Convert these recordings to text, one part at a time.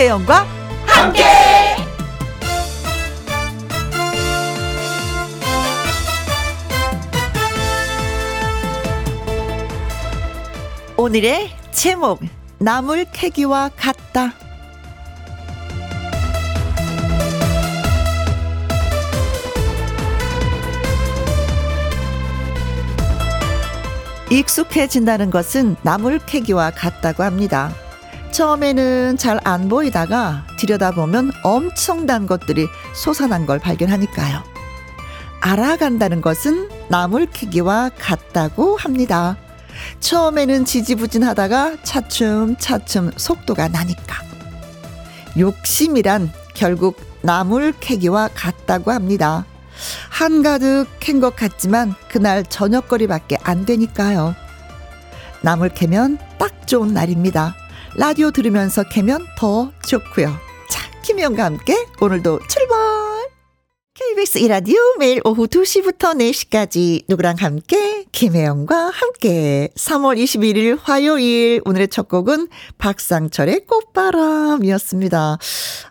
김혜영과 함께. 오늘의 제목 나물 캐기와 같다. 익숙해진다는 것은 나물 캐기와 같다고 합니다. 처음에는 잘 안 보이다가 들여다보면 엄청난 것들이 솟아난 걸 발견하니까요. 알아간다는 것은 나물 캐기와 같다고 합니다. 처음에는 지지부진하다가 차츰차츰 속도가 나니까. 욕심이란 결국 나물 캐기와 같다고 합니다. 한가득 캔 것 같지만 그날 저녁거리밖에 안 되니까요. 나물 캐면 딱 좋은 날입니다. 라디오 들으면서 캐면 더 좋고요. 자, 김혜영과 함께 오늘도 출발! KBS 이라디오 매일 오후 2시부터 4시까지 누구랑 함께 김혜영과 함께 3월 21일 화요일 오늘의 첫 곡은 박상철의 꽃바람이었습니다.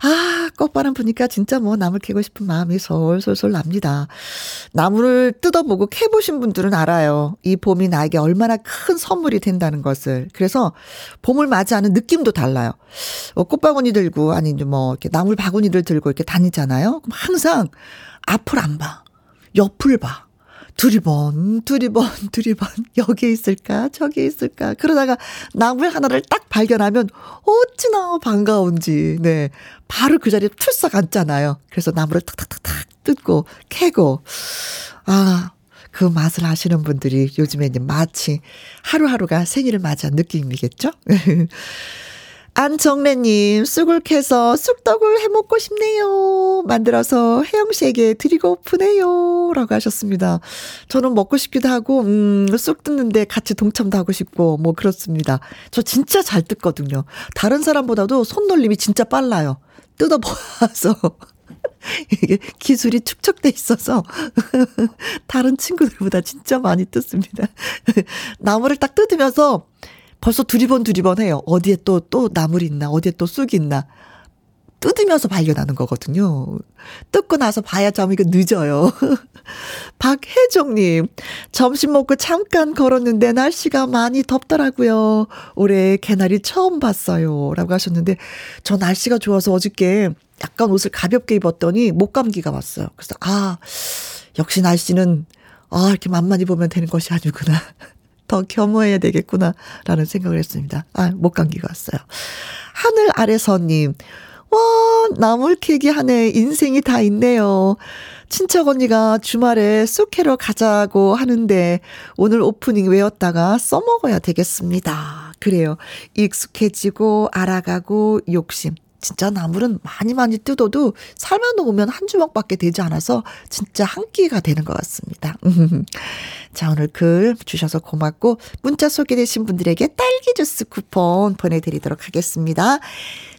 아 꽃바람 부니까 진짜 뭐 나물 캐고 싶은 마음이 솔솔솔 납니다. 나무를 뜯어보고 캐보신 분들은 알아요. 이 봄이 나에게 얼마나 큰 선물이 된다는 것을. 그래서 봄을 맞이하는 느낌도 달라요. 어, 꽃바구니 들고 아니 뭐 이렇게 나물 바구니를 들고 이렇게 다니잖아요. 그럼 항상 앞을 안 봐. 옆을 봐. 두리번, 두리번, 두리번, 여기에 있을까, 저기에 있을까. 그러다가 나물 하나를 딱 발견하면 어찌나 반가운지, 네. 바로 그 자리에 풀썩 앉잖아요. 그래서 나무를 탁탁탁탁 뜯고, 캐고. 아, 그 맛을 아시는 분들이 요즘에는 마치 하루하루가 생일을 맞이한 느낌이겠죠? 안정래님, 쑥을 캐서 쑥떡을 해 먹고 싶네요. 만들어서 혜영 씨에게 드리고프네요. 라고 하셨습니다. 저는 먹고 싶기도 하고, 음, 쑥 뜯는데 같이 동참도 하고 싶고, 뭐 그렇습니다. 저 진짜 잘 뜯거든요. 다른 사람보다도 손놀림이 진짜 빨라요. 뜯어보아서. 이게 기술이 축적돼 있어서 다른 친구들보다 진짜 많이 뜯습니다. 나무를 딱 뜯으면서 벌써 두리번 두리번 해요. 어디에 또, 또 나물이 있나, 어디에 또 쑥이 있나. 뜯으면서 발견하는 거거든요. 뜯고 나서 봐야 좀 이거 늦어요. 박혜정님, 점심 먹고 잠깐 걸었는데 날씨가 많이 덥더라고요. 올해 개나리 처음 봤어요. 라고 하셨는데, 저 날씨가 좋아서 어저께 약간 옷을 가볍게 입었더니 목감기가 왔어요. 그래서, 아, 역시 날씨는, 아, 이렇게 만만 입으면 되는 것이 아니구나. 더 겸허해야 되겠구나라는 생각을 했습니다. 아, 목 감기가 왔어요. 하늘 아래서님, 와, 나물 캐기 하네. 인생이 다 있네요. 친척 언니가 주말에 쑥캐러 가자고 하는데 오늘 오프닝 외웠다가 써먹어야 되겠습니다. 그래요. 익숙해지고 알아가고 욕심. 진짜 나물은 많이 많이 뜯어도 삶아 놓으면 한 주먹밖에 되지 않아서 진짜 한 끼가 되는 것 같습니다. 자, 오늘 글 주셔서 고맙고 문자 소개되신 분들에게 딸기 주스 쿠폰 보내드리도록 하겠습니다.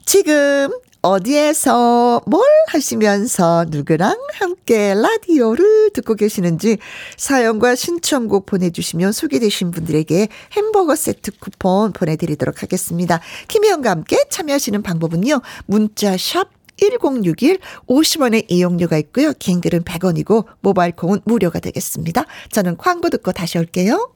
지금 어디에서 뭘 하시면서 누구랑 함께 라디오를 듣고 계시는지 사연과 신청곡 보내주시면 소개되신 분들에게 햄버거 세트 쿠폰 보내드리도록 하겠습니다. 김혜영과 함께 참여하시는 방법은요. 문자 샵 1061 50원의 이용료가 있고요. 긴 글은 100원이고 모바일 콩은 무료가 되겠습니다. 저는 광고 듣고 다시 올게요.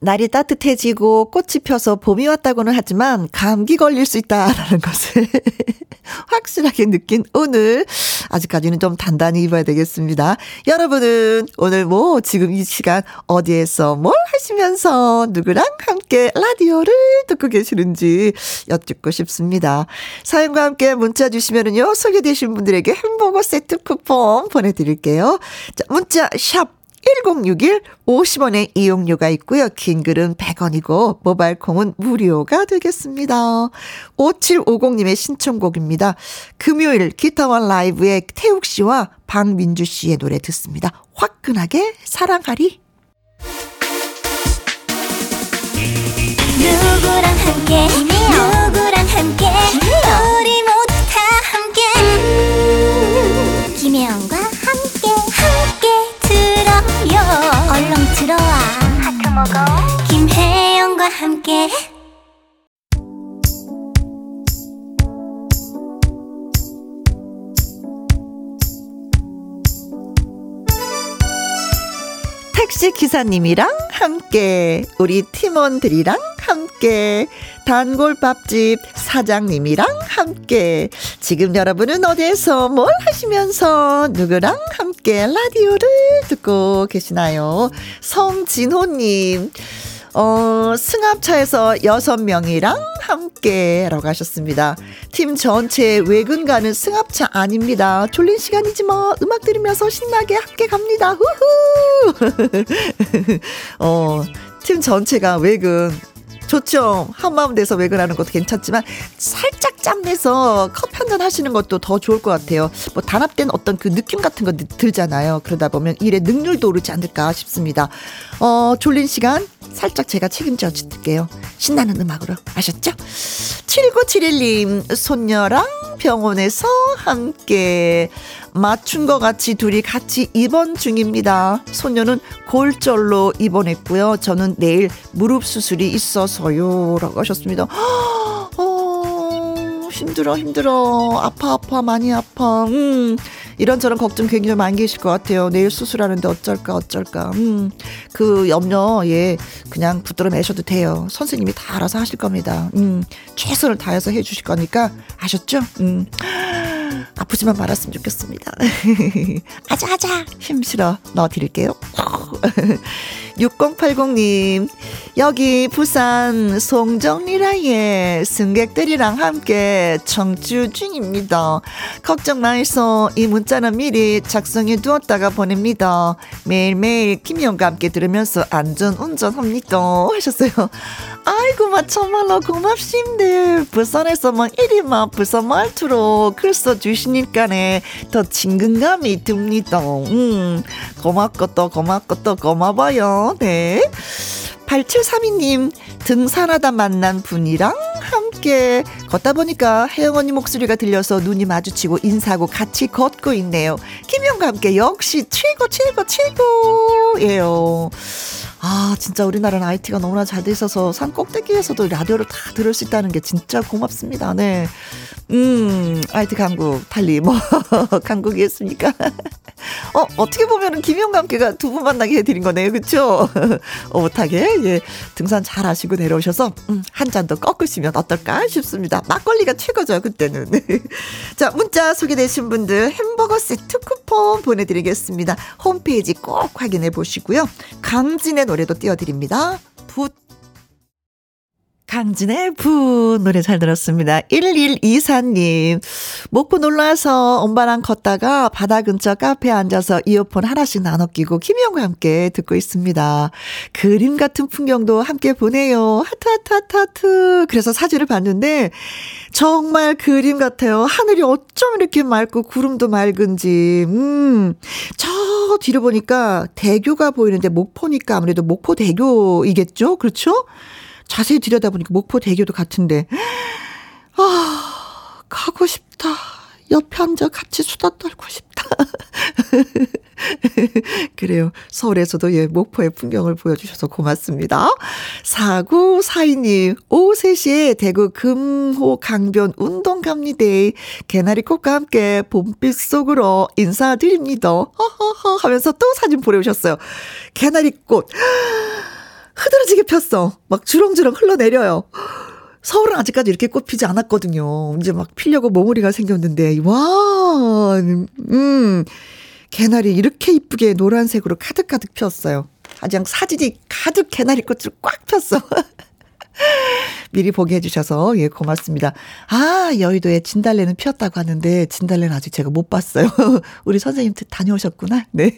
날이 따뜻해지고 꽃이 펴서 봄이 왔다고는 하지만 감기 걸릴 수 있다라는 것을 확실하게 느낀 오늘 아직까지는 좀 단단히 입어야 되겠습니다. 여러분은 오늘 뭐 지금 이 시간 어디에서 뭘 하시면서 누구랑 함께 라디오를 듣고 계시는지 여쭙고 싶습니다. 사연과 함께 문자 주시면은요 소개되신 분들에게 햄버거 세트 쿠폰 보내드릴게요. 자 문자 샵 1061 50원의 이용료가 있고요. 긴 글은 100원이고 모바일 콩은 무료가 되겠습니다. 5750님의 신청곡입니다. 금요일 기타원 라이브의 태욱 씨와 박민주 씨의 노래 듣습니다. 화끈하게 사랑하리. 누구랑 함께 누구랑 함께 우리 모두 다 함께 음, 김혜영과 얼렁 들어와. 하트 먹어. 김혜영과 함께 택시 기사님이랑 함께, 우리 팀원들이랑 함께, 단골밥집 사장님이랑 함께, 지금 여러분은 어디에서 뭘 하시면서 누구랑 함께 라디오를 듣고 계시나요? 성진호님. 어, 승합차에서 여섯 명이랑 함께라고 하셨습니다. 팀 전체 외근 가는 승합차 아닙니다. 졸린 시간이지 뭐 음악 들으면서 신나게 함께 갑니다. 후후. 어, 팀 전체가 외근 좋죠. 한마음 돼서 외근하는 것도 괜찮지만 살짝 짬내서 커피 한 잔 하시는 것도 더 좋을 것 같아요. 뭐 단합된 어떤 그 느낌 같은 거 들잖아요. 그러다 보면 일의 능률도 오르지 않을까 싶습니다. 어, 졸린 시간 살짝 제가 책임져 줄게요. 신나는 음악으로 아셨죠? 7971님 손녀랑 병원에서 함께 맞춘 것 같이 둘이 같이 입원 중입니다. 손녀는 골절로 입원했고요. 저는 내일 무릎 수술이 있어서요. 라고 하셨습니다. 어, 힘들어, 힘들어. 아파, 아파, 많이 아파. 음, 이런저런 걱정 굉장히 많이 계실 것 같아요. 내일 수술하는데 어쩔까, 어쩔까. 음, 그 염려, 예, 그냥 붙들어 매셔도 돼요. 선생님이 다 알아서 하실 겁니다. 음, 최선을 다해서 해 주실 거니까 아셨죠? 음. 아프지만 말았으면 좋겠습니다. 아자, 아자! 힘실어 넣어드릴게요. 6080님, 여기 부산 송정리라의 승객들이랑 함께 청주 중입니다. 걱정 마이소. 이 문자는 미리 작성해 두었다가 보냅니다. 매일매일 김희영과 함께 들으면서 안전 운전합니다. 하셨어요. 아이고, 마, 정말로 고맙습니다. 부산에서 막 이리 막 부산 말투로 글 써주시 니까네 더 친근감이 듭니다. 음, 고맙고 또 고맙고 또 고마워요. 네. 8732님, 등산하다 만난 분이랑 함께 걷다 보니까 혜영 언니 목소리가 들려서 눈이 마주치고 인사하고 같이 걷고 있네요. 김영과 함께 역시 최고, 최고, 최고예요. 아, 진짜 우리나라는 IT가 너무나 잘 돼 있어서 산 꼭대기에서도 라디오를 다 들을 수 있다는 게 진짜 고맙습니다. 네. 음, IT 강국, 달리, 뭐, 강국이었습니까? 어, 어떻게 보면은 김용과 함께가 두 분 만나게 해드린 거네요. 그쵸? 오붓하게, 예, 등산 잘 하시고 내려오셔서, 음, 한 잔 더 꺾으시면 어떨까 싶습니다. 막걸리가 최고죠, 그때는. 자, 문자 소개되신 분들 햄버거 세트 쿠폰 보내드리겠습니다. 홈페이지 꼭 확인해 보시고요. 강진의 노래 도 띄워드립니다. 붓. 강진의 붓 노래 잘 들었습니다. 1124님. 목포 놀러와서 엄마랑 걷다가 바다 근처 카페에 앉아서 이어폰 하나씩 나눠 끼고 김혜영과 함께 듣고 있습니다. 그림 같은 풍경도 함께 보내요. 하트, 하트, 하트, 하트. 그래서 사진을 봤는데 정말 그림 같아요. 하늘이 어쩜 이렇게 맑고 구름도 맑은지. 음. 저 뒤로 보니까 대교가 보이는데 목포니까 아무래도 목포 대교이겠죠? 그렇죠? 자세히 들여다보니까 목포 대교도 같은데. 아, 가고 싶다. 옆에 앉아 같이 수다 떨고 싶다. 그래요. 서울에서도 예, 목포의 풍경을 보여주셔서 고맙습니다. 4942님, 오후 3시에 대구 금호 강변 운동 갑니다. 개나리꽃과 함께 봄빛 속으로 인사드립니다. 허허허 하면서 또 사진 보내오셨어요. 개나리꽃. 흐드러지게 폈어. 막 주렁주렁 흘러내려요. 서울은 아직까지 이렇게 꽃 피지 않았거든요. 이제 막 피려고 몽우리가 생겼는데, 와, 음, 개나리 이렇게 이쁘게 노란색으로 가득가득 피었어요. 아주 사진이 가득 개나리 꽃을 꽉 폈어. 미리 보게 해주셔서, 예, 고맙습니다. 아, 여의도에 진달래는 피었다고 하는데, 진달래는 아직 제가 못 봤어요. 우리 선생님 다녀오셨구나. 네.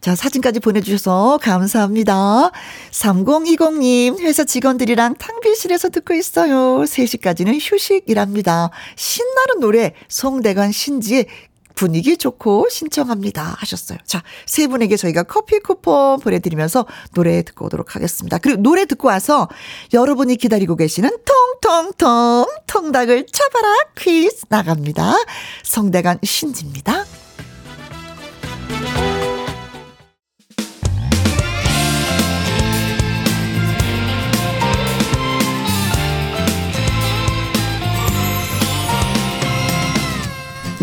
자, 사진까지 보내주셔서 감사합니다. 3020님, 회사 직원들이랑 탕비실에서 듣고 있어요. 3시까지는 휴식이랍니다. 신나는 노래, 송대관 신지의 분위기 좋고 신청합니다 하셨어요. 자, 세 분에게 저희가 커피 쿠폰 보내드리면서 노래 듣고 오도록 하겠습니다. 그리고 노래 듣고 와서 여러분이 기다리고 계시는 통통통 통닭을 쳐봐라 퀴즈 나갑니다. 성대관 신지입니다.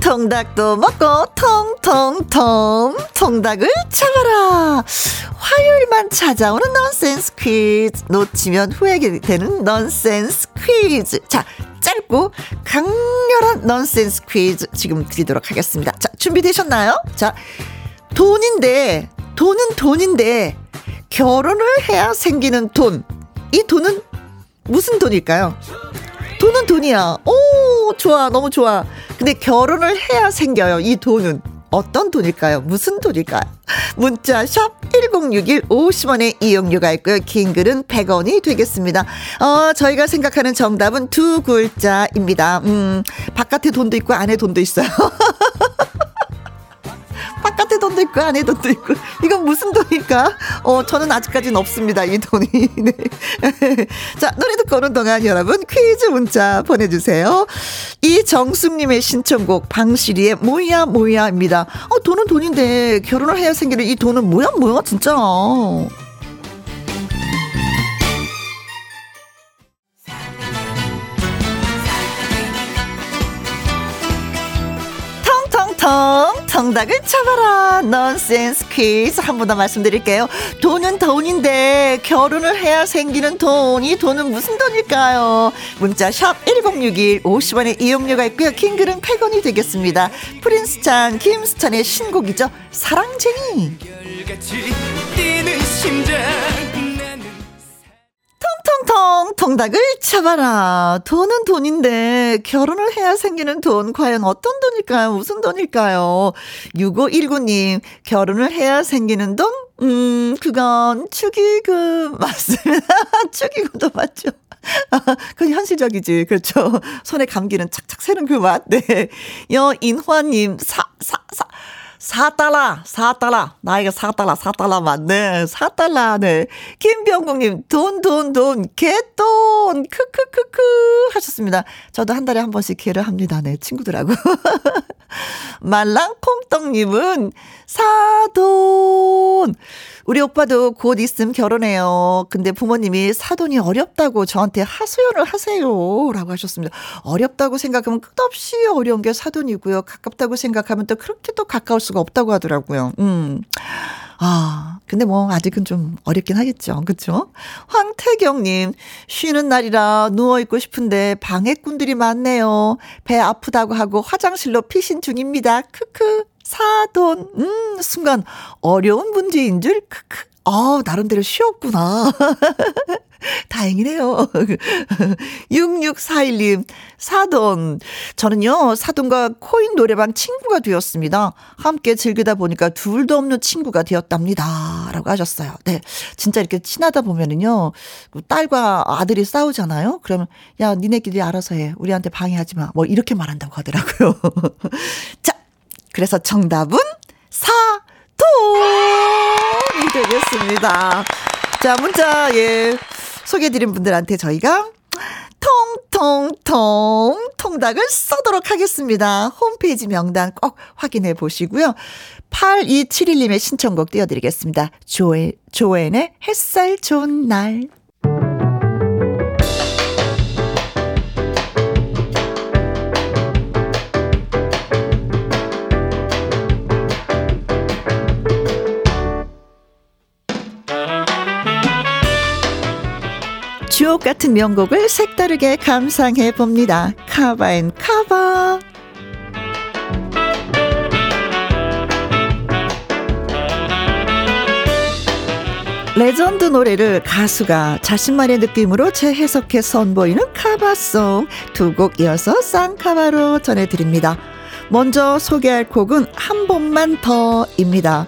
통닭도 먹고 통통통 통닭을 잡아라. 화요일만 찾아오는 넌센스 퀴즈 놓치면 후회되는 넌센스 퀴즈 자 짧고 강렬한 넌센스 퀴즈 지금 드리도록 하겠습니다. 자 준비되셨나요? 자 돈인데 돈은 돈인데 결혼을 해야 생기는 돈. 이 돈은 무슨 돈일까요? 돈은 돈이야. 오, 좋아. 너무 좋아. 근데 결혼을 해야 생겨요. 이 돈은. 어떤 돈일까요? 무슨 돈일까요? 문자 샵 1061 50원의 이용료가 있고요. 긴 글은 100원이 되겠습니다. 어, 저희가 생각하는 정답은 두 글자입니다. 음, 바깥에 돈도 있고 안에 돈도 있어요. 바깥에 돈도 있고 안에 돈도 있고 이건 무슨 돈일까? 어 저는 아직까지는 없습니다 이 돈이. 네. 자 노래 듣고 오는 동안 여러분 퀴즈 문자 보내주세요. 이정숙님의 신청곡 방시리의 뭐야 뭐야입니다. 어 돈은 돈인데 결혼을 해야 생기는 이 돈은 뭐야 뭐야 진짜. 텅텅 정답을 쳐봐라. 넌센스 퀴즈 한 번 더 말씀드릴게요. 돈은 돈인데 결혼을 해야 생기는 돈 이 돈은 무슨 돈일까요? 문자 샵 1061 50원의 이용료가 있고요. 킹글은 100원이 되겠습니다. 프린스찬 김수찬의 신곡이죠. 사랑쟁이 통통통 통닭을 쳐봐라. 돈은 돈인데 결혼을 해야 생기는 돈 과연 어떤 돈일까요? 무슨 돈일까요? 6519님 결혼을 해야 생기는 돈? 음 그건 축의금 맞습니다. 축의금도 맞죠. 아, 그건 현실적이지. 그렇죠. 손에 감기는 착착 새는 그 맛. 네. 여인화님, 사, 사, 사. 4달러, 4달러. 나이가 4달러, 4달러 맞네. 4달러네. 김병국님, 돈, 돈, 돈, 개돈, 크크크크 하셨습니다. 저도 한 달에 한 번씩 개를 합니다. 네, 친구들하고. 말랑콩떡님은 사돈. 우리 오빠도 곧 있으면 결혼해요. 근데 부모님이 사돈이 어렵다고 저한테 하소연을 하세요. 라고 하셨습니다. 어렵다고 생각하면 끝없이 어려운 게 사돈이고요. 가깝다고 생각하면 또 그렇게 또 가까울 수가 없다고 하더라고요. 음. 아, 근데 뭐 아직은 좀 어렵긴 하겠죠. 그쵸? 황태경 님, 쉬는 날이라 누워 있고 싶은데 방해꾼들이 많네요. 배 아프다고 하고 화장실로 피신 중입니다. 크크. 사돈, 음, 순간 어려운 문제인 줄, 크크. 아, 나름대로 쉬웠구나. 다행이네요. 6641님, 사돈. 저는요, 사돈과 코인 노래방 친구가 되었습니다. 함께 즐기다 보니까 둘도 없는 친구가 되었답니다. 라고 하셨어요. 네. 진짜 이렇게 친하다 보면은요, 딸과 아들이 싸우잖아요? 그러면, 야, 니네끼리 알아서 해. 우리한테 방해하지 마. 뭐, 이렇게 말한다고 하더라고요. 자, 그래서 정답은 사돈 이 되겠습니다. 자, 문자, 예. 소개해드린 분들한테 저희가 통통통 통닭을 쏘도록 하겠습니다. 홈페이지 명단 꼭 확인해 보시고요. 8271님의 신청곡 띄워드리겠습니다. 조에, 조엔의 햇살 좋은 날. 주옥 같은 명곡을 색다르게 감상해 봅니다. 카바앤 카바. 레전드 노래를 가수가 자신만의 느낌으로 재해석해 선보이는 cover song 두 곡 이어서 쌍카바로 전해드립니다. 먼저 소개할 곡은 한 번만 더입니다.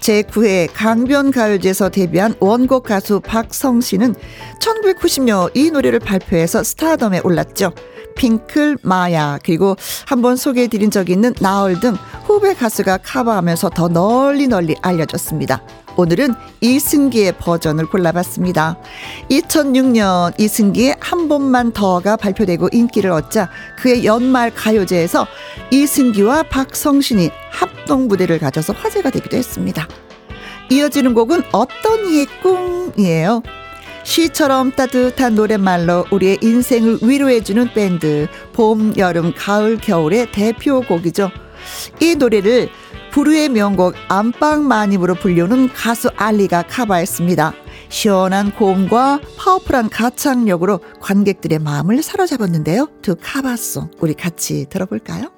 제9회 강변가요제에서 데뷔한 원곡 가수 박성신 씨는 1990년 이 노래를 발표해서 스타덤에 올랐죠. 핑클, 마야, 그리고 한번 소개해드린 적이 있는 나얼 등 후배 가수가 커버하면서 더 널리 널리 알려졌습니다. 오늘은 이승기의 버전을 골라봤습니다. 2006년 이승기의 한 번만 더가 발표되고 인기를 얻자 그의 연말 가요제에서 이승기와 박성신이 합동 무대를 가져서 화제가 되기도 했습니다. 이어지는 곡은 어떤 이의 꿈이에요. 시처럼 따뜻한 노랫말로 우리의 인생을 위로해주는 밴드 봄, 여름, 가을, 겨울의 대표곡이죠. 이 노래를 부르의 명곡 안방 마님으로 불리우는 가수 알리가 카바했습니다. 시원한 고음과 파워풀한 가창력으로 관객들의 마음을 사로잡았는데요. 두 카바송 우리 같이 들어볼까요?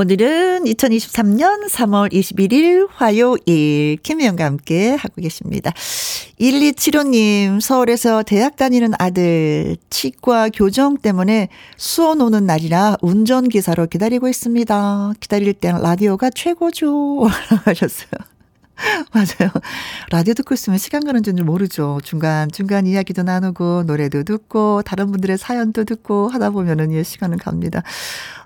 오늘은 2023년 3월 21일 화요일 김혜영과 함께 하고 계십니다. 1275님 서울에서 대학 다니는 아들 치과 교정 때문에 수원 오는 날이라 운전기사로 기다리고 있습니다. 기다릴 땐 라디오가 최고죠 하셨어요. 맞아요. 라디오 듣고 있으면 시간 가는 줄 모르죠. 중간 중간 이야기도 나누고, 노래도 듣고, 다른 분들의 사연도 듣고 하다 보면은 예, 시간은 갑니다.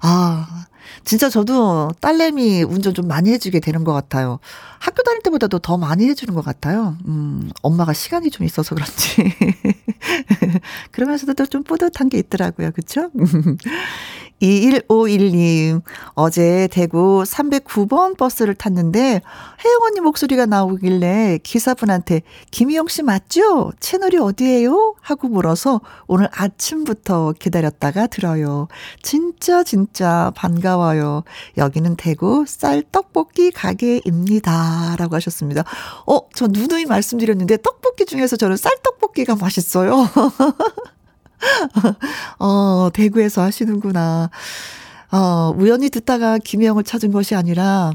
아, 진짜 저도 딸내미 운전 좀 많이 해주게 되는 것 같아요. 학교 다닐 때보다도 더 많이 해주는 것 같아요. 음, 엄마가 시간이 좀 있어서 그런지. 그러면서도 좀 뿌듯한 게 있더라고요. 그쵸? 2151님, 어제 대구 309번 버스를 탔는데, 혜영 언니 목소리가 나오길래 기사분한테, 김희영 씨 맞죠? 채널이 어디예요? 하고 물어서 오늘 아침부터 기다렸다가 들어요. 진짜, 진짜 반가워요. 여기는 대구 쌀떡볶이 가게입니다. 라고 하셨습니다. 어, 저 누누이 말씀드렸는데, 떡볶이 중에서 저는 쌀떡볶이가 맛있어요. 어, 대구에서 하시는구나. 어, 우연히 듣다가 김혜영을 찾은 것이 아니라,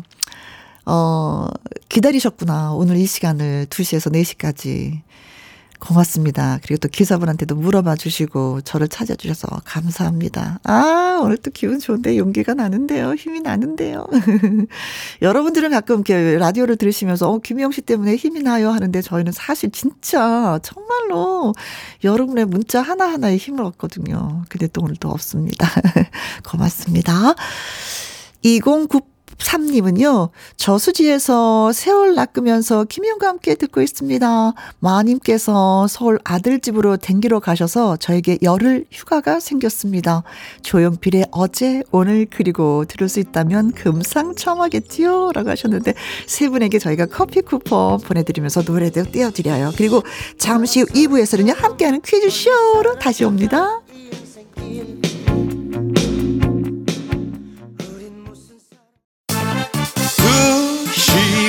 어, 기다리셨구나. 오늘 이 시간을 2시에서 4시까지. 고맙습니다. 그리고 또 기사분한테도 물어봐 주시고 저를 찾아주셔서 감사합니다. 아, 오늘 또 기분 좋은데 용기가 나는데요. 힘이 나는데요. 여러분들은 가끔 이렇게 라디오를 들으시면서 어, 김희영 씨 때문에 힘이 나요 하는데 저희는 사실 진짜 정말로 여러분의 문자 하나하나에 힘을 얻거든요. 근데 또 오늘 도 없습니다. 고맙습니다. 2098 삼님은요, 저수지에서 세월 낚으면서 김영과 함께 듣고 있습니다. 마님께서 서울 아들집으로 댕기러 가셔서 저에게 열흘 휴가가 생겼습니다. 조용필의 어제, 오늘, 그리고 들을 수 있다면 금상첨화겠지요? 라고 하셨는데, 세 분에게 저희가 커피 쿠폰 보내드리면서 노래도 띄워드려요. 그리고 잠시 후 2부에서는요, 함께하는 퀴즈쇼로 다시 옵니다.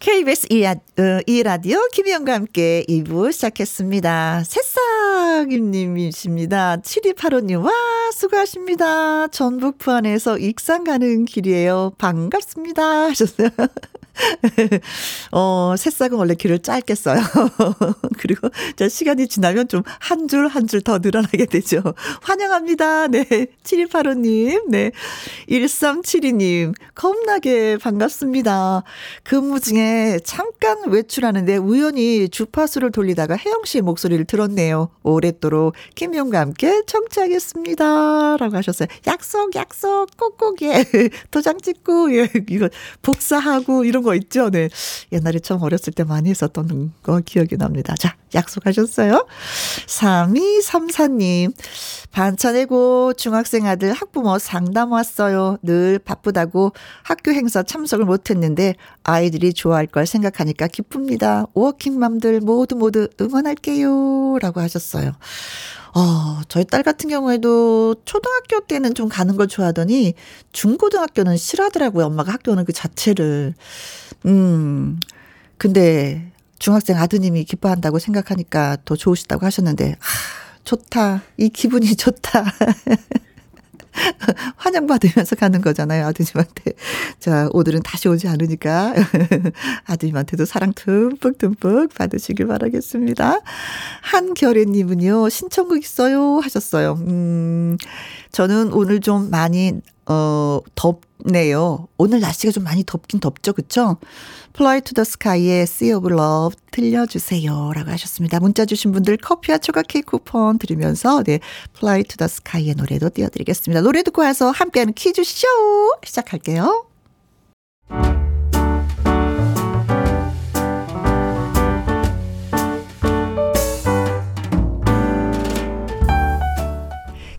KBS 이라, 어, 이라디오 김희영과 함께 2부 시작했습니다. 새싹님이십니다. 7285님, 와, 수고하십니다. 전북 부안에서 익산 가는 길이에요. 반갑습니다. 하셨어요. 어, 새싹은 원래 길을 짧게 써요. 그리고 자, 시간이 지나면 좀 한 줄 한 줄 더 늘어나게 되죠. 환영합니다. 네. 7285님, 네. 1372님, 겁나게 반갑습니다. 근무 중에 잠깐 외출하는데 우연히 주파수를 돌리다가 혜영 씨 목소리를 들었네요. 오랫도록 김용과 함께 청취하겠습니다. 라고 하셨어요. 약속, 약속, 꼭꼭, 예. 도장 찍고, 예. 이거 복사하고 이런 거거 있죠? 네. 옛날에 처음 어렸을 때 많이 했었던 거 기억이 납니다. 자, 약속하셨어요? 3234님, 반찬 내고 중학생 아들 학부모 상담 왔어요. 늘 바쁘다고 학교 행사 참석을 못 했는데 아이들이 좋아할 걸 생각하니까 기쁩니다. 워킹맘들 모두 모두 응원할게요. 라고 하셨어요. 어, 저희 딸 같은 경우에도 초등학교 때는 좀 가는 걸 좋아하더니 중고등학교는 싫어하더라고요. 엄마가 학교 오는 그 자체를. 음, 근데 중학생 아드님이 기뻐한다고 생각하니까 더 좋으시다고 하셨는데, 아, 좋다. 이 기분이 좋다. 환영받으면서 가는 거잖아요, 아드님한테. 자, 오늘은 다시 오지 않으니까 아드님한테도 사랑 듬뿍듬뿍 받으시길 바라겠습니다. 한결애님은요, 신청곡 있어요? 하셨어요. 음, 저는 오늘 좀 많이 어, 덥네요. 오늘 날씨가 좀 많이 덥긴 덥죠, 그쵸? Fly to the Sky의 Sea of Love 들려주세요. 라고 하셨습니다. 문자 주신 분들 커피와 초각 케이크 쿠폰 드리면서, 네, Fly to the Sky의 노래도 띄워드리겠습니다. 노래 듣고 와서 함께하는 퀴즈쇼 시작할게요.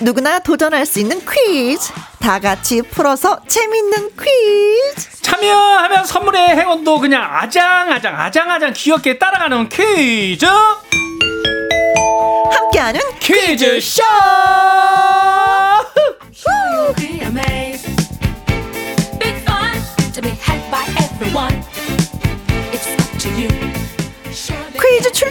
누구나 도전할 수 있는 퀴즈. 다 같이 풀어서 재밌는 퀴즈. 참여하면 선물의 행운도 그냥 아장아장 아장아장 귀엽게 따라가는 퀴즈 함께하는 퀴즈쇼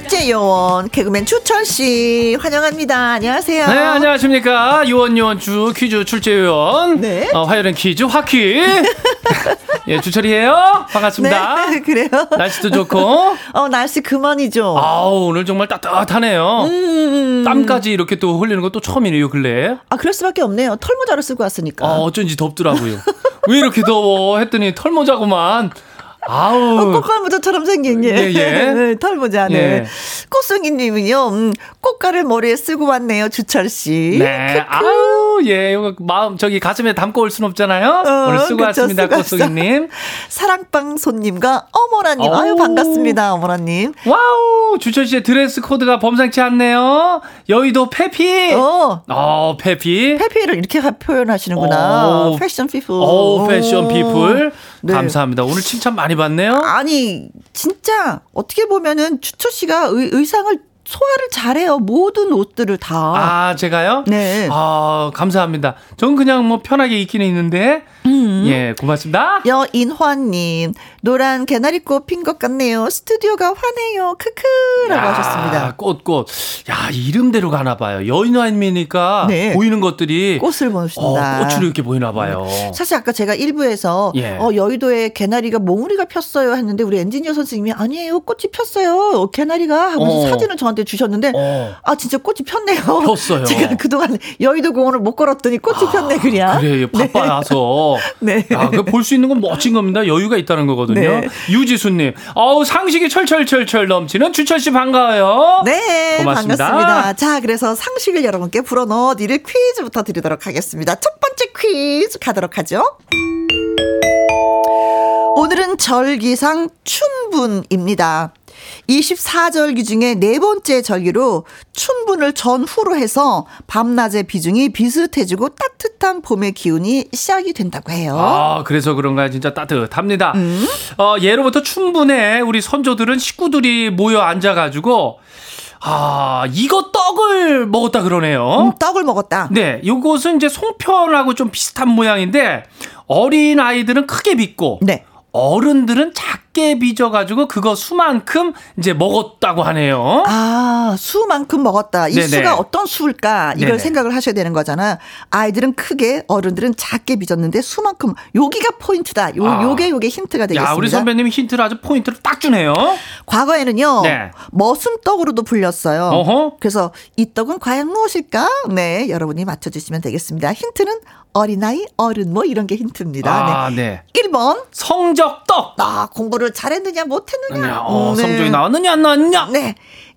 출제 요원 개그맨 추천 씨 환영합니다. 안녕하세요. 네 안녕하십니까 요원 요원 주 퀴즈 출제위원 네. 어, 화요일은 퀴즈 화퀴 예 주철이에요 반갑습니다 네, 그래요. 날씨도 좋고 어 날씨 그만이죠. 아우 오늘 정말 따뜻하네요 음, 땀까지 이렇게 또 흘리는 것도 처음이네요 근래 아 그럴 수밖에 없네요. 털모자를 쓰고 왔으니까. 아 어쩐지 덥더라고요 왜 이렇게 더워 했더니 털모자구만 아우 어, 고깔모자처럼 생긴 예. 예, 예. 네, 털모자는 예. 꽃송이님은요 음, 고깔을 머리에 쓰고 왔네요 주철 씨. 네. 아우, 예. 이거 마음, 저기 가슴에 담고 올 순 없잖아요. 어, 오늘 쓰고 그쵸, 왔습니다. 꽃송이님. 사랑방 손님과 어머나님 어우. 아유 반갑습니다 어머나님. wow, 주철 씨의 dress code가 범상치 않네요. 여의도 패피. 어, 어 패피. 패피를 이렇게 하- 표현하시는구나. 오. fashion people. 오, fashion people. 네. 감사합니다. 오늘 칭찬 많이 받네요. 아니 진짜 어떻게 보면은 주철 씨가 의, 의상을 소화를 잘해요. 모든 옷들을 다. 아, 제가요? 네. 아, 감사합니다. 전 그냥 뭐 편하게 입기는 있는데. 음. 예, 고맙습니다. 여인화님 노란 개나리꽃 핀 것 같네요. 스튜디오가 화내요. 크크라고 야, 하셨습니다. 꽃, 꽃. 야, 이름대로 가나 봐요. 여인화임이니까 네. 보이는 것들이 꽃을 어, 보십니다. 꽃으로 이렇게 보이나 봐요. 사실 아까 제가 일부에서 예. 어, 여의도에 개나리가 몽우리가 폈어요 했는데 우리 엔지니어 선생님이 아니에요 꽃이 폈어요 개나리가 하면서 어. 사진을 저한테 주셨는데 어. 아 진짜 꽃이 폈네요. 폈어요. 제가 그동안 여의도 공원을 못 걸었더니 꽃이 폈네 그냥. 그래요. 바빠서. 네. 야, 그볼수 있는 건 멋진 겁니다. 여유가 있다는 거거든요. 네. 유지수님. 어우, 상식이 철철철철 넘치는 주철 씨 반가워요. 네, 고맙습니다. 반갑습니다. 자, 그래서 상식을 여러분께 풀어 넣어 드릴 퀴즈부터 드리도록 하겠습니다. 첫 번째 퀴즈 가도록 하죠. 오늘은 절기상 춘분입니다. 24절기 중에 네 번째 절기로 춘분을 전후로 해서 밤낮의 비중이 비슷해지고 따뜻한 봄의 기운이 시작이 된다고 해요. 아, 그래서 그런가요? 진짜 따뜻합니다. 음. 어, 예로부터 춘분에 우리 선조들은 식구들이 모여 앉아가지고, 아, 이거 떡을 먹었다 그러네요. 음, 떡을 먹었다. 네, 요것은 이제 송편하고 좀 비슷한 모양인데, 어린 아이들은 크게 빚고, 네. 어른들은 작게 빚어가지고 그거 수만큼 이제 먹었다고 하네요. 아, 수만큼 먹었다. 이 네네. 수가 어떤 수일까? 이걸 네네. 생각을 하셔야 되는 거잖아. 아이들은 크게, 어른들은 작게 빚었는데 수만큼 여기가 포인트다. 요 아. 요게 요게 힌트가 되겠습니다. 야, 우리 선배님이 힌트를 아주 포인트를 딱 주네요. 과거에는요. 네. 머슴떡으로도 불렸어요. 어허. 그래서 이 떡은 과연 무엇일까? 네, 여러분이 맞춰 주시면 되겠습니다. 힌트는 어린아이, 어른 뭐 이런 게 힌트입니다. 아, 네. 네. 1번. 성적 떡. 아, 공부를 잘했느냐 못했느냐. 어, 네. 성적이 나왔느냐 안 나왔느냐? 네.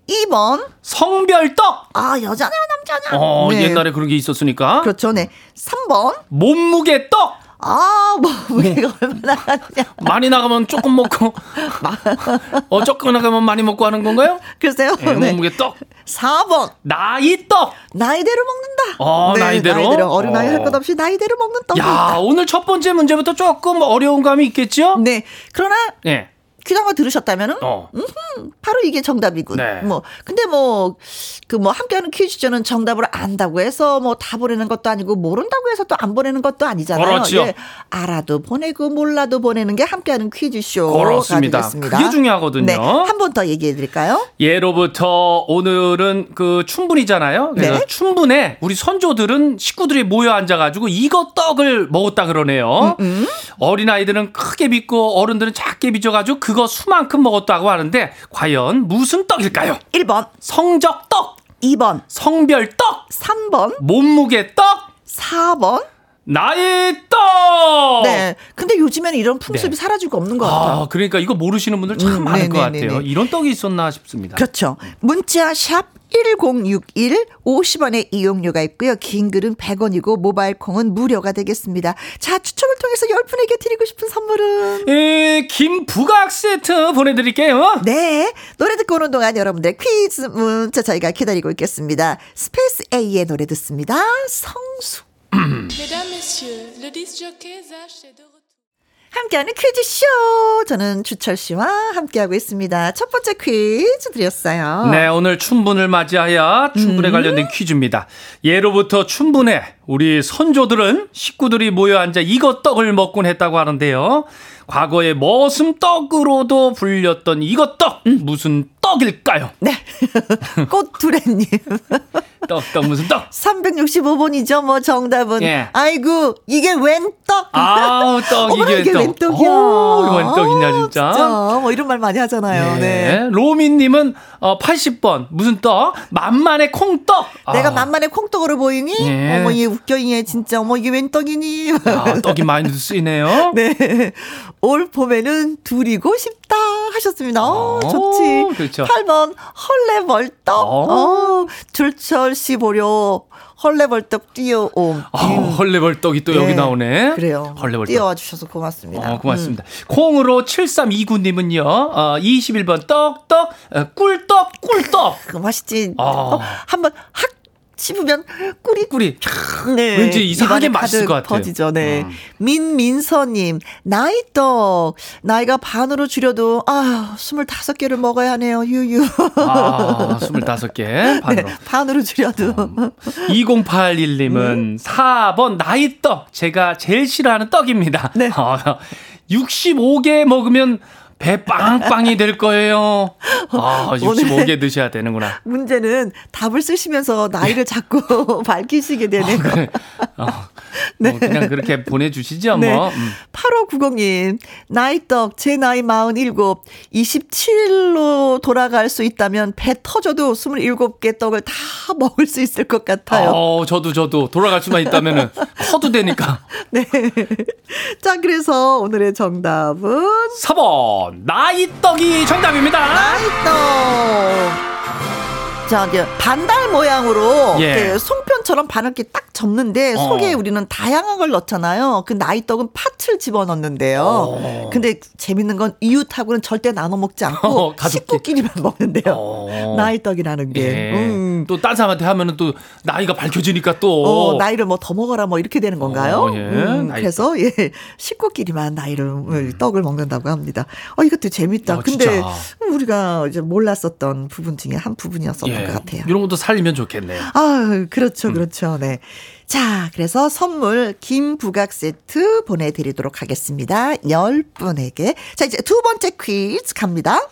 2번. 성별떡. 아, 여자냐 남자냐. 어, 네. 옛날에 그런 게 있었으니까. 그렇죠. 네. 3번. 몸무게 떡. 아, 뭐 무게가 얼마나 하냐. 많이 나가면 조금 먹고, 어, 조금 나가면 많이 먹고 하는 건가요? 글쎄요. 네, 네. 몸무게 떡. 4번. 나이 떡. 나이대로 먹는다. 어, 나이대로? 어린아이 할 어. 것 없이 나이대로 먹는 떡이 야. 오늘 첫 번째 문제부터 조금 어려운 감이 있겠죠? 네. 그러나 네. 귀담아 들으셨다면은 어. 바로 이게 정답이군. 네. 뭐 근데 뭐 그 뭐 함께하는 퀴즈쇼는 정답을 안다고 해서 뭐 다 보내는 것도 아니고 모른다고 해서 또 안 보내는 것도 아니잖아요. 그렇죠. 예. 알아도 보내고 몰라도 보내는 게 함께하는 퀴즈쇼 그렇습니다. 되겠습니다. 그게 중요하거든요. 네. 한 번 더 얘기해 드릴까요? 예로부터 오늘은 그 춘분이잖아요. 그래서 네. 춘분에 우리 선조들은 식구들이 모여 앉아가지고 이거 떡을 먹었다 그러네요. 음, 어린 아이들은 크게 빚고 어른들은 작게 빚어가지고 그거 수만큼 먹었다고 하는데 과연 무슨 떡일까요? 1번, 성적떡, 2번, 성별떡, 3번, 몸무게 떡, 4번. 나이 떡. 네. 근데 요즘에는 이런 풍습이 네. 사라지고 없는 것 같아요. 아, 그러니까 이거 모르시는 분들 참 음, 많을 것 네네네네. 같아요. 이런 떡이 있었나 싶습니다. 그렇죠. 문자 샵 1061, 50원의 이용료가 있고요. 긴 글은 100원이고 모바일 콩은 무료가 되겠습니다. 자, 추첨을 통해서 10분에게 드리고 싶은 선물은 에, 김부각 세트 보내 드릴게요. 네. 노래 듣고 오는 동안 여러분들 퀴즈 문자 저희가 기다리고 있겠습니다. 스페이스 A의 노래 듣습니다. 성숙. Mesdames, Messieurs, le Zach. 함께하는 퀴즈쇼. 저는 주철 씨와 함께하고 있습니다. 첫 번째 퀴즈 드렸어요. 네, 오늘 춘분을 맞이하여 춘분에 관련된 퀴즈입니다. 예로부터 춘분에 우리 선조들은 식구들이 모여 앉아 이것 떡을 먹곤 했다고 하는데요. 과거에 머슴떡으로도 불렸던 이것 떡 무슨 떡일까요? 네. 꽃두레님. 떡, 떡 무슨 떡? 365번이죠, 뭐, 정답은. 예. 아이고, 이게 웬 떡? 아우 떡 어머나, 이게 이게 떡. 웬 떡이야. 오, 웬 떡이냐 진짜. 진짜. 뭐, 이런 말 많이 하잖아요. 네. 네. 로미님은 어, 80번 무슨 떡? 만만의 콩떡. 내가 아, 만만에 콩떡으로 보이니? 예. 어머, 얘 웃겨, 얘 진짜. 어머, 이게 웬 떡이니? 아, 떡이 많이 쓰이네요. 네. 올 봄에는 둘이고 싶다 하셨습니다. 어, 어, 좋지. 그렇죠. 8번 헐레벌떡. 어. 어. 줄철 씨 보려 헐레벌떡 뛰어옴. 아, 헐레벌떡이 또 여기 네. 나오네. 그래요. 헐레벌떡. 뛰어와 주셔서 고맙습니다. 어, 고맙습니다. 콩으로 7329님은요, 어, 21번 떡떡, 어, 꿀떡, 꿀떡. 그 맛있지. 아. 어, 한번 확 씹으면 꿀이. 네. 왠지 이상하게 맛있을 것 같아요. 퍼지죠. 네. 음. 민민서님, 나이 떡. 나이가 반으로 줄여도, 아, 25개를 먹어야 하네요. 유유. 아, 25개. 반으로. 네, 반으로 줄여도. 2081님은 4번 나이 떡. 제가 제일 싫어하는 떡입니다. 네. 어, 65개 먹으면 배 빵빵이 될 거예요. 아, 65개 드셔야 되는구나. 문제는 답을 쓰시면서 나이를 자꾸 밝히시게 되네요. 그래. 어, 뭐 그냥 그렇게 보내주시죠, 네. 뭐. 음. 8590님, 나이떡, 제 나이 47, 27로 돌아갈 수 있다면 배 터져도 27개 떡을 다 먹을 수 있을 것 같아요. 어, 저도 저도 돌아갈 수만 있다면은 커도 되니까. 네. 자, 그래서 오늘의 정답은 4번 나이떡이 정답입니다. 나이떡. 자, 이제 반달 모양으로 예. 이렇게 송편처럼 반을 이렇게 딱 접는데 어. 속에 우리는 다양한 걸 넣잖아요. 그 나이떡은 팥을 집어넣는데요. 어. 근데 재밌는 건 이웃하고는 절대 나눠 먹지 않고 어. 식구끼리만 먹는데요. 어. 나이떡이라는 게. 예. 음. 또딴 사람한테 하면은 또 나이가 밝혀지니까 또. 어, 나이를 뭐 더 먹어라 뭐 이렇게 되는 건가요? 어, 예. 음, 그래서 예 식구끼리만 나이를 떡을 먹는다고 합니다. 어 이것도 재밌다. 어, 근데 진짜. 우리가 이제 몰랐었던 부분 중에 한 부분이었었던 예. 것 같아요. 이런 것도 살리면 좋겠네요. 아, 음. 그렇죠, 그렇죠. 네. 자, 그래서 선물 김부각 세트 보내드리도록 하겠습니다. 10분에게. 자, 이제 두 번째 퀴즈 갑니다.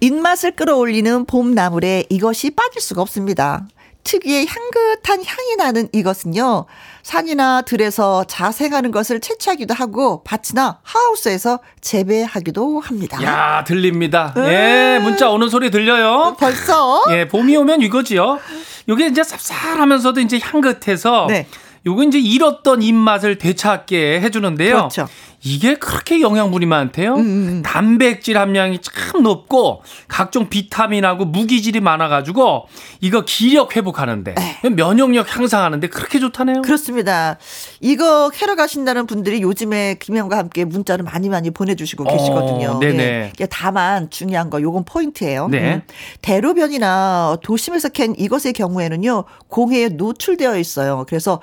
입맛을 끌어올리는 봄나물에 이것이 빠질 수가 없습니다. 특유의 향긋한 향이 나는 이것은요, 산이나 들에서 자생하는 것을 채취하기도 하고, 밭이나 하우스에서 재배하기도 합니다. 야, 들립니다. 예, 문자 오는 소리 들려요. 벌써? 예, 봄이 오면 이거지요. 요게 이제 쌉쌀하면서도 이제 향긋해서 네. 요거 이제 잃었던 입맛을 되찾게 해주는데요. 그렇죠. 음, 이게 그렇게 영양분이 많대요. 단백질 함량이 참 높고 각종 비타민하고 무기질이 많아가지고 이거 기력 회복하는데 면역력 향상하는데 그렇게 좋다네요. 네. 그렇습니다. 이거 캐러 가신다는 분들이 요즘에 김혜영과 함께 문자를 많이 많이 보내주시고 어, 계시거든요. 네네. 예. 다만 중요한 거 요건 포인트예요. 네. 음. 대로변이나 도심에서 캔 이것의 경우에는요 공해에 노출되어 있어요. 그래서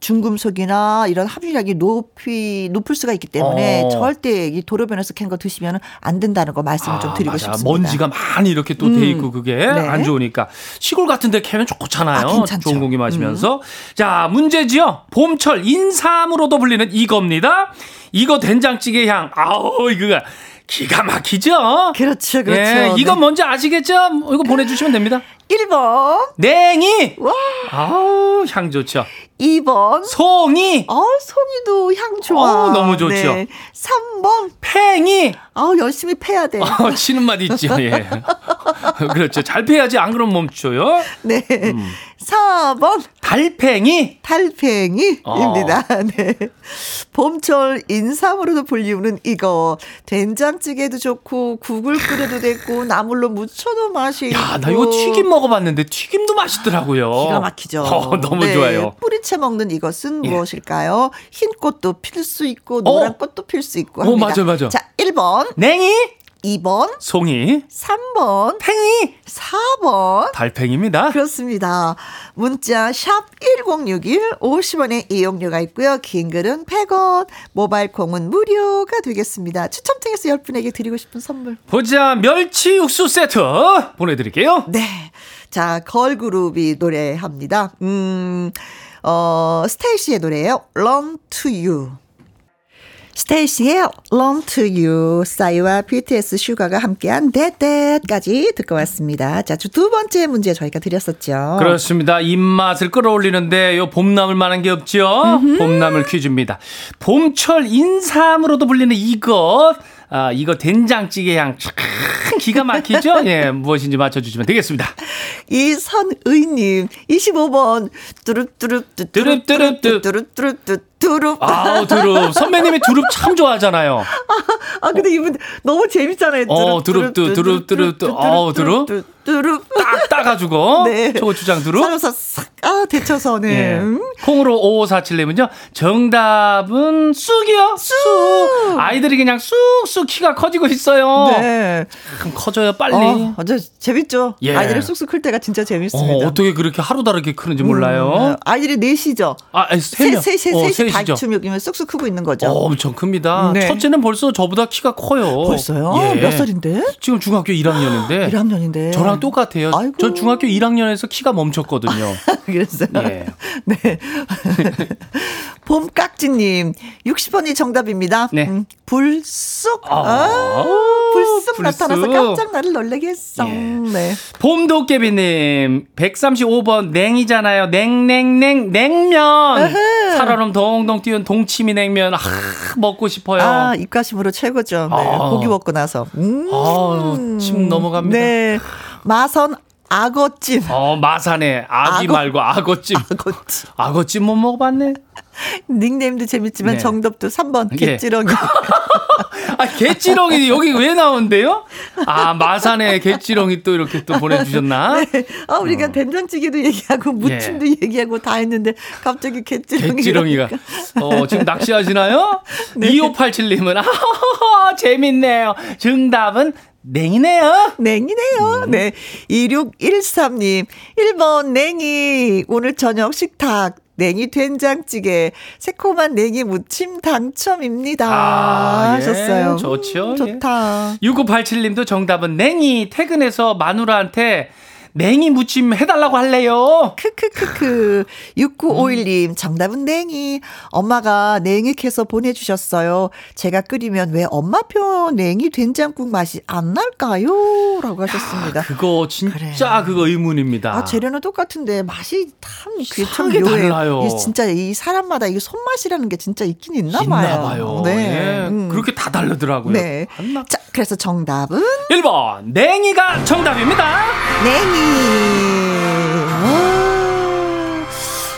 중금속이나 이런 함유량이 높이 높을 수가 있기 때문에 어. 절대 이 도로변에서 캔 거 드시면 안 된다는 거 말씀을 좀 드리고 아, 맞아. 싶습니다. 먼지가 많이 이렇게 또돼 음. 있고 그게 네. 안 좋으니까 시골 같은데 캐면 좋잖아요. 아, 괜찮죠. 음. 좋은 공기 마시면서 자 문제지요. 봄철 인삼으로도 불리는 이겁니다. 이거 된장찌개 향. 아우 이거가 기가 막히죠. 그렇죠, 그렇죠. 예, 이거 네. 뭔지 아시겠죠? 이거 보내주시면 됩니다. 1번, 냉이. 와, 아우 향 좋죠. 2번, 송이. 어, 송이도 향 좋아. 어우, 너무 좋죠. 네. 3번, 팽이. 아우, 열심히 패야 돼. 어, 치는 맛 있죠. 예. 그렇죠. 잘 패야지 안 그러면 멈춰요. 네. 음. 4번, 달팽이. 달팽이입니다. 어. 네. 봄철 인삼으로도 불리우는 이거. 된장찌개도 좋고, 국을 끓여도 됐고, 나물로 무쳐도 맛이 야, 나. 이거 튀김 먹어봤는데 튀김도 맛있더라고요. 기가 막히죠. 어, 너무 네. 좋아요. 뿌리 채 먹는 이것은 예. 무엇일까요? 흰 꽃도 필 수 있고, 노란 어? 꽃도 필 수 있고. 어, 합니다. 맞아, 맞아. 자, 1번, 냉이, 2번, 송이, 3번, 팽이, 4번. 달팽입니다. 그렇습니다. 문자 샵 1061, 50원의 이용료가 있고요. 긴 글은 100원, 모바일 콩은 무료가 되겠습니다. 추첨 통해서 10분에게 드리고 싶은 선물. 보자, 멸치 육수 세트 보내드릴게요. 네. 자, 걸그룹이 노래합니다. 음, 어, 스테이시의 노래예요. Run to You. 스테이시의 Run to You, 싸이와 BTS 슈가가 함께한 데데까지 듣고 왔습니다. 자, 두 번째 문제 저희가 드렸었죠. 그렇습니다. 입맛을 끌어올리는데 요 봄나물 만한 게 없죠. 봄나물 퀴즈입니다. 봄철 인삼으로도 불리는 이것. 아, 이거 된장찌개 향 참 기가 막히죠? 예, 무엇인지 맞춰주시면 되겠습니다. 이선의님 25번 뚜룹뚜룹 뚜룹, 뚜룹, 뚜. 뚜룹 뚜룹 뚜 두릅 아우, 두릅. 선배님이 두릅 참 좋아하잖아요. 아 근데 이분 너무 재밌잖아요 어, 두릅, 뚜, 두릅, 두릅, 뚜. 어우, 두릅. 두릅 딱 따가지고. 네. 초고추장 두릅. 썰어서 싹 아 데쳐서는 예. 음. 콩으로 5547님은요, 정답은 쑥이요. 쑥. 아이들이 그냥 쑥쑥 키가 커지고 있어요. 네. 참 커져요, 빨리. 어, 아주 재밌죠. 예. 아이들이 쑥쑥 클 때가 진짜 어, 재밌습니다. 어 떻게 그렇게 하루 다르게 크는지 몰라요. 음, 아이들이 넷이죠. 아, 아니, 세 명. 셋, 셋, 어, 셋이 셋이죠. 다주면 쑥쑥 크고 있는 거죠. 어, 엄청 큽니다. 네. 첫째는 벌써 저보다 키가 커요. 벌써요? 예. 몇 살인데? 지금 중학교 1학년인데. 1학년인데. 저랑 똑같아요. 아이고. 전 중학교 1학년에서 키가 멈췄거든요. 그랬어요. 예. 네. 봄깍지님, 60번이 정답입니다. 네. 음, 불쑥. 아, 아, 불쑥, 불쑥. 나타나서 깜짝 나를 놀래게 했어. 예. 네. 봄도깨비님, 135번 냉이잖아요. 냉냉냉 냉면. 살얼음 동동 띄운 동치미 냉면. 아, 먹고 싶어요. 아, 입가심으로 최고죠. 네. 아. 고기 먹고 나서. 음. 아우, 침 넘어갑니다. 네. 마선 악어찜. 어, 마산에 아기 악어. 말고 악어찜. 악어찜. 악어찜 못 먹어봤네. 닉네임도 재밌지만 네. 정답도 3번 예. 개찌렁이. 아, 개찌렁이 여기 왜 나온대요? 아, 마산에 개찌렁이 또 이렇게 또 보내주셨나? 아, 우리가 된장찌개도 얘기하고 무침도 얘기하고 다 했는데 갑자기 개찌렁이. 개찌렁이가. 어, 지금 낚시하시나요? 네. 2587님은, 아, 재밌네요. 정답은 냉이네요. 냉이네요. 음. 네. 2613님. 1번 냉이. 오늘 저녁 식탁. 냉이 된장찌개. 새콤한 냉이 무침 당첨입니다. 아, 예, 하셨어요. 좋죠. 음, 좋다. 6987님도 정답은 냉이. 퇴근해서 마누라한테 냉이 무침 해달라고 할래요. 크크크크. 6951님, 정답은 냉이. 엄마가 냉이 캐서 보내주셨어요. 제가 끓이면 왜 엄마표 냉이 된장국 맛이 안 날까요? 라고 하셨습니다. 그거 진짜 그래. 그거 의문입니다. 아, 재료는 똑같은데 맛이 참, 그게 참. 달라요. 이게 진짜 이 사람마다 이게 손맛이라는 게 진짜 있긴 있나 봐요. 있나 봐요. 네. 예, 음. 그렇게 다 다르더라고요. 네. 자, 그래서 정답은 1번 냉이가 정답입니다. 냉이. 와.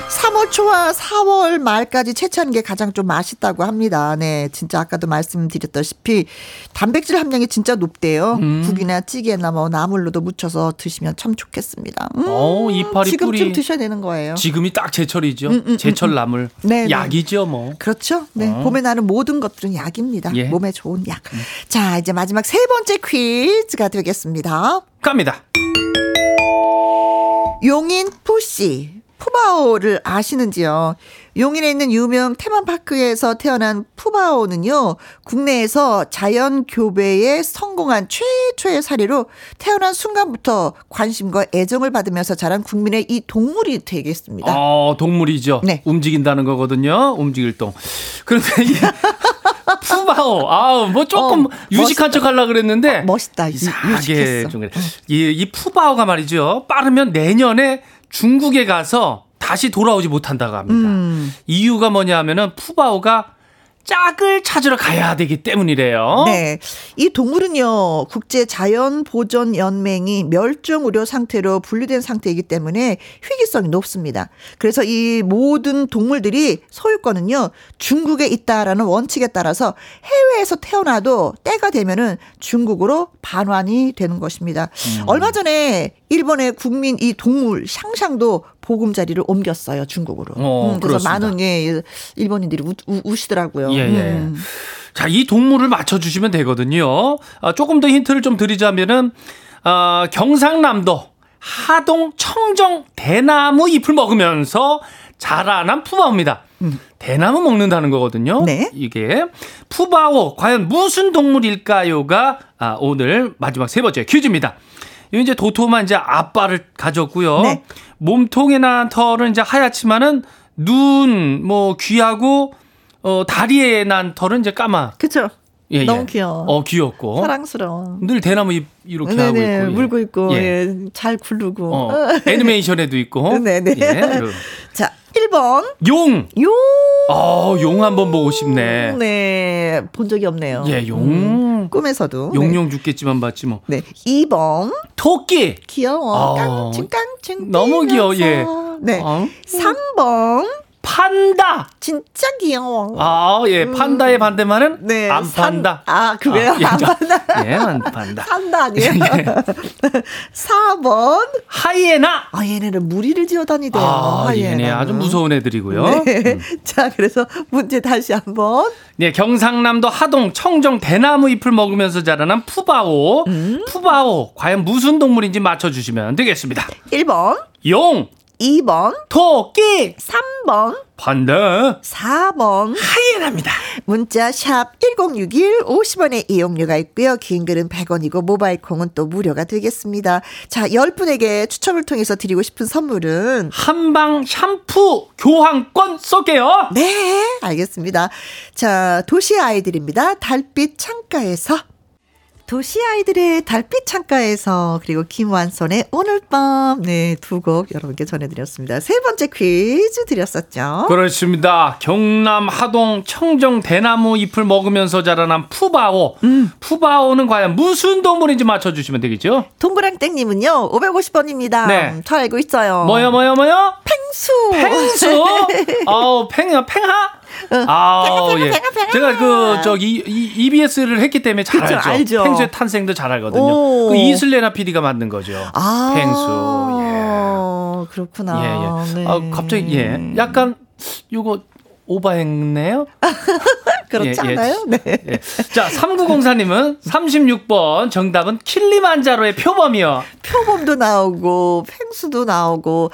3월 초와 4월 말까지 채취하는 게 가장 좀 맛있다고 합니다. 네, 진짜 아까도 말씀드렸다시피 단백질 함량이 진짜 높대요. 음. 국이나 찌개나 뭐 나물로도 무쳐서 드시면 참 좋겠습니다. 음, 어, 이파리 지금쯤 뿌리. 드셔야 되는 거예요. 지금이 딱 제철이죠. 음, 음, 제철 나물. 네, 네. 약이죠, 뭐. 그렇죠. 네. 어. 봄에 나는 모든 것들은 약입니다. 예. 음. 몸에 좋은 약. 자, 이제 마지막 세 번째 퀴즈가 되겠습니다. 갑니다. 용인 푸씨. 푸바오를 아시는지요? 용인에 있는 유명 테마파크에서 태어난 푸바오는요, 국내에서 자연 교배에 성공한 최초의 사례로 태어난 순간부터 관심과 애정을 받으면서 자란 국민의 이 동물이 되겠습니다. 어, 동물이죠. 네. 움직인다는 거거든요. 움직일 동. 그런데 이 푸바오. 아우, 뭐 조금 어, 유식한 척 하려고 그랬는데. 어, 멋있다. 유- 이상하게. 좀. 이, 이 푸바오가 말이죠. 빠르면 내년에 중국에 가서 다시 돌아오지 못한다고 합니다. 음. 이유가 뭐냐 하면은 푸바오가 짝을 찾으러 가야 되기 때문이래요. 네. 이 동물은요, 국제 자연 보존 연맹이 멸종 우려 상태로 분류된 상태이기 때문에 희귀성이 높습니다. 그래서 이 모든 동물들이 소유권은요, 중국에 있다라는 원칙에 따라서 해외에서 태어나도 때가 되면은 중국으로 반환이 되는 것입니다. 음. 얼마 전에 일본의 국민 이 동물 샹샹도 보금자리를 옮겼어요, 중국으로. 어, 음, 그래서. 많은 예, 일본인들이 우, 우, 우 시더라고요. 예, 예. 음. 자, 이 동물을 맞춰주시면 되거든요. 아, 조금 더 힌트를 좀 드리자면은, 아, 경상남도 하동 청정 대나무 잎을 먹으면서 자라난 푸바오입니다. 대나무 먹는다는 거거든요. 음. 네. 이게 푸바오 과연 무슨 동물일까요가 아, 오늘 마지막 세 번째 퀴즈입니다. 이 이제 도톰한 이제 앞발을 가졌고요. 네. 몸통에 난 털은 이제 하얗지만은 눈, 뭐 귀하고 어 다리에 난 털은 이제 까마. 그쵸? 예, 너무 예. 귀여워. 어 귀엽고. 사랑스러워. 늘 대나무 잎 이렇게 하고 있고. 네네, 예. 물고 있고, 예. 예. 잘 굴르고. 어, 애니메이션에도 있고. 네네. 예. 그리고 자, 1번. 용. 용. 어, 용 한번 보고 싶네. 네. 본 적이 없네요. 예, 용. 음, 꿈에서도. 용용 죽겠지만 봤지 뭐. 네. 네. 2번. 토끼. 귀여워. 어, 깡충깡충. 너무 귀여워, 예. 네. 어? 3번. 판다. 진짜 귀여워. 아, 예. 판다의 반대말은 음. 네. 안 산- 판다. 아, 그래요? 예, 안 저- 판다. 예, 안 판다. 산다 아니에요? 예. 4번. 하이에나. 아, 얘네는 무리를 지어 다니대요. 아, 얘네. 아주 무서운 애들이고요. 네. 자, 그래서 문제 다시 한번. 네, 경상남도 하동 청정 대나무 잎을 먹으면서 자라난 푸바오. 음. 푸바오 과연 무슨 동물인지 맞춰 주시면 되겠습니다. 1번, 용, 2번, 토끼, 3번, 판다, 4번. 하이에나입니다. 문자 샵 1061 50원의 이용료가 있고요. 긴 글은 100원이고 모바일 콩은 또 무료가 되겠습니다. 자, 10분에게 추첨을 통해서 드리고 싶은 선물은 한방 샴푸 교환권 쏠게요. 네, 알겠습니다. 자, 도시 아이들입니다. 달빛 창가에서 도시 아이들의 달빛 창가에서 그리고 김완선의 오늘 밤 네 두 곡 여러분께 전해드렸습니다. 세 번째 퀴즈 드렸었죠. 그렇습니다. 경남 하동 청정 대나무 잎을 먹으면서 자라난 푸바오. 푸바오는 과연 무슨 동물인지 맞춰주시면 되겠죠? 동그랑땡님은요 550번입니다. 네. 잘 알고 있어요. 뭐요, 뭐요, 뭐요? 펭수. 펭수? 아우, 팽, 팽하? 아우, 예. 제가 그, 저기, 이- EBS를 했기 때문에 잘 그쵸, 알죠. 알죠. 펭수의 탄생도 잘 알거든요. 오. 그 이슬레나 PD가 만든 거죠. 아 펭수, 예. 그렇구나. 예, 예. 네. 아, 갑자기, 예. 약간, 요거, 오바했네요? 그렇지 예, 예. 않아요? 네. 예. 자, 3904님은 36번 정답은 킬리만자로의 표범이요. 표범도 나오고 펭수도 나오고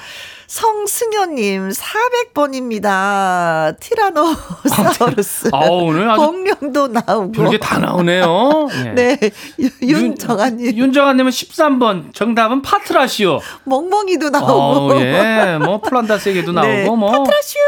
성승현님 400번입니다. 티라노사우루스. 아, 오늘 아주 공룡도 나오고. 별게 다 나오네요. 예. 네. 유- 윤정아님. 윤정아님은 13번 정답은 파트라슈. 멍멍이도 나오고. 어, 예. 뭐 플란다스의 개도 나오고 네. 뭐. 파트라슈!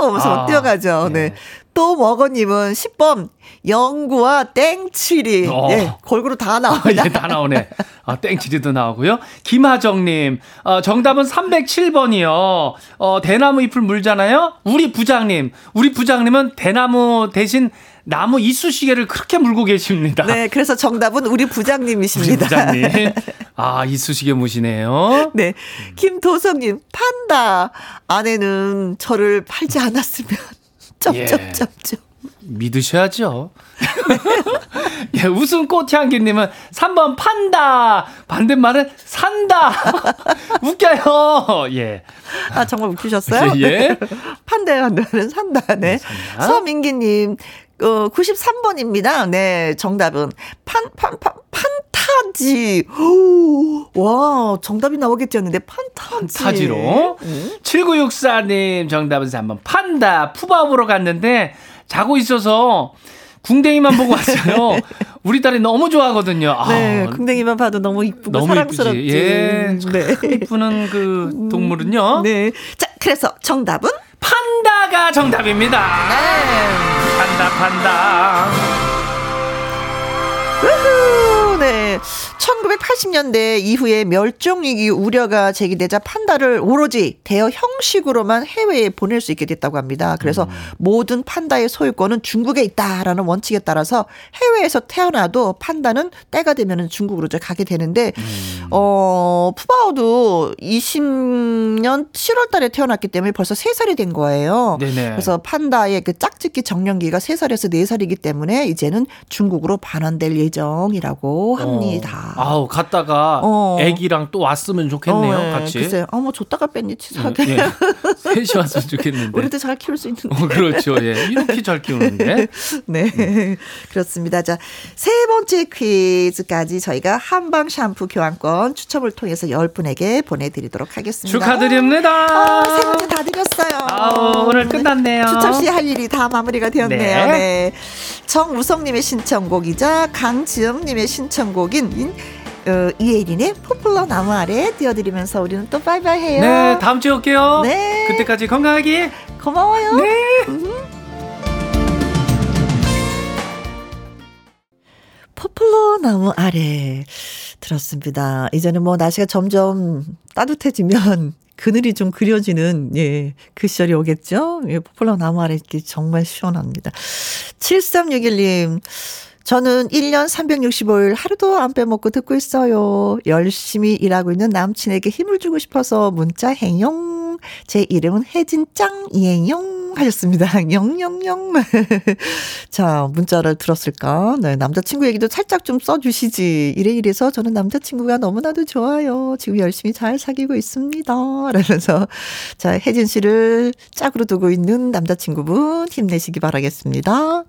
하면서 아, 막 뛰어가죠. 예. 네. 또 먹어님은 10번 영구와 땡칠이. 어. 예. 골고루 다 아, 나옵니다. 예, 다 나오네. 아, 땡치리도 나오고요. 김하정님, 어, 정답은 307번이요. 어, 대나무 잎을 물잖아요. 우리 부장님, 우리 부장님은 대나무 대신 나무 이쑤시개를 그렇게 물고 계십니다. 네. 그래서 정답은 우리 우리 부장님이십니다. 부장님. 아, 이쑤시개 무시네요. 네. 김도성님, 판다. 아내는 저를 팔지 않았으면. 예. 점점점점. 믿으셔야죠. 예, 웃음 꽃향기님은 3번 판다. 반대말은 산다. 웃겨요. 예. 아, 정말 웃기셨어요? 예. 판다는 산다. 네. 산다. 서민기님, 어, 93번입니다. 네, 정답은 판, 판, 판, 판타지. 오, 와, 정답이 나오겠지 했는데, 판타지. 타지로. 7964님 정답은 3번 판다. 푸바 보러 갔는데 자고 있어서 궁뎅이만 보고 왔어요. 우리 딸이 너무 좋아하거든요. 아, 네, 궁뎅이만 봐도 너무 이쁘고 너무 사랑스럽지. 이쁘지. 예. 네. 참 이쁘는 그 동물은요. 네. 자, 그래서 정답은? 판다가 정답입니다. 네. 판다 판다. 우후, 네. 1980년대 이후에 멸종위기 우려가 제기되자 판다를 오로지 대여 형식으로만 해외에 보낼 수 있게 됐다고 합니다. 그래서 모든 판다의 소유권은 중국에 있다라는 원칙에 따라서 해외에서 태어나도 판다는 때가 되면 중국으로 가게 되는데, 어, 푸바오도 20년 7월 달에 태어났기 때문에 벌써 3살이 된 거예요. 네네. 그래서 판다의 그 짝짓기 정년기가 3살에서 4살이기 때문에 이제는 중국으로 반환될 예정이라고 합니다. 어, 아우 갔다가 어. 애기랑 또 왔으면 좋겠네요. 어, 예. 같이. 글쎄요. 어, 뭐 줬다가 뺐니 음, 치사하게. 예. 셋이 왔으면 좋겠는데. 우리도 잘 키울 수 있는데. 어, 그렇죠. 예. 이렇게 잘 키우는데. 네. 그렇습니다. 자, 세 번째 퀴즈까지 저희가 한방 샴푸 교환권 추첨을 통해서 10분에게 보내 드리도록 하겠습니다. 축하드립니다. 아, 세 문제 다 드렸어요. 아우, 오늘 끝났네요. 추첨 씨할 일이 다 마무리가 되었네요. 네. 네. 정우성 님의 신청곡이자 강지영 님의 신청곡인 어, 이혜린의 포플러 나무 아래 띄워드리면서 우리는 또 바이바이 해요. 네, 다음 주에 올게요. 네. 그때까지 건강하게. 고마워요. 네. 포플러 나무 아래 들었습니다. 이제는 뭐 날씨가 점점 따뜻해지면 그늘이 좀 그려지는 예, 그 시절이 오겠죠. 예, 포플러 나무 아래 있기 정말 시원합니다. 7361님 저는 1년 365일 하루도 안 빼먹고 듣고 있어요. 열심히 일하고 있는 남친에게 힘을 주고 싶어서 문자 행용. 제 이름은 혜진짱이에용 하셨습니다. 영영영. 자, 문자를 들었을까? 네, 남자친구 얘기도 살짝 좀 써주시지. 이래 이래서 저는 남자친구가 너무나도 좋아요. 지금 열심히 잘 사귀고 있습니다. 라면서. 자, 혜진 씨를 짝으로 두고 있는 남자친구분 힘내시기 바라겠습니다.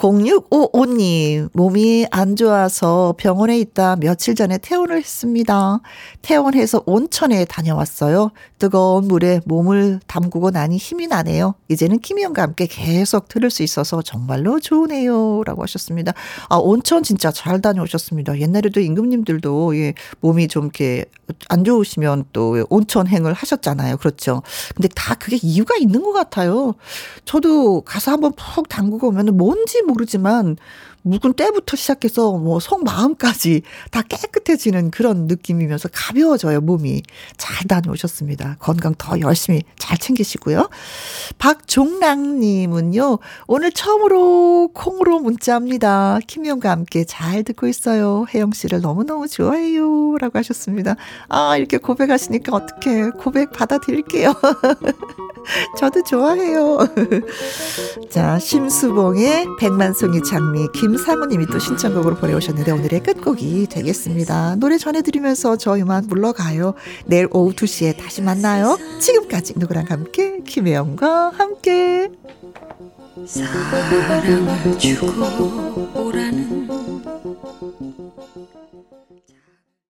0655님, 몸이 안 좋아서 병원에 있다 며칠 전에 퇴원을 했습니다. 퇴원해서 온천에 다녀왔어요. 뜨거운 물에 몸을 담그고 나니 힘이 나네요. 이제는 김희영과 함께 계속 들을 수 있어서 정말로 좋으네요. 라고 하셨습니다. 아, 온천 진짜 잘 다녀오셨습니다. 옛날에도 임금님들도 예, 몸이 좀 이렇게 안 좋으시면 또 온천행을 하셨잖아요. 그렇죠. 근데 다 그게 이유가 있는 것 같아요. 저도 가서 한번 푹 담그고 오면 뭔지 모르지만 묵은 때부터 시작해서 뭐 속마음까지 다 깨끗해지는 그런 느낌이면서 가벼워져요, 몸이. 잘 다녀오셨습니다. 건강 더 열심히 잘 챙기시고요. 박종랑님은요, 오늘 처음으로 콩으로 문자입니다. 김희영과 함께 잘 듣고 있어요. 혜영 씨를 너무너무 좋아해요. 라고 하셨습니다. 아, 이렇게 고백하시니까 어떻게 고백 받아드릴게요. 저도 좋아해요. 자, 심수봉의 백만송이 장미 김 상우님이 또 신청곡으로 보내오셨는데 오늘의 끝곡이 되겠습니다. 노래 전해드리면서 저희만 물러가요. 내일 오후 2시에 다시 만나요. 지금까지 누구랑 함께 김혜영과 함께 사랑을 주고 오라는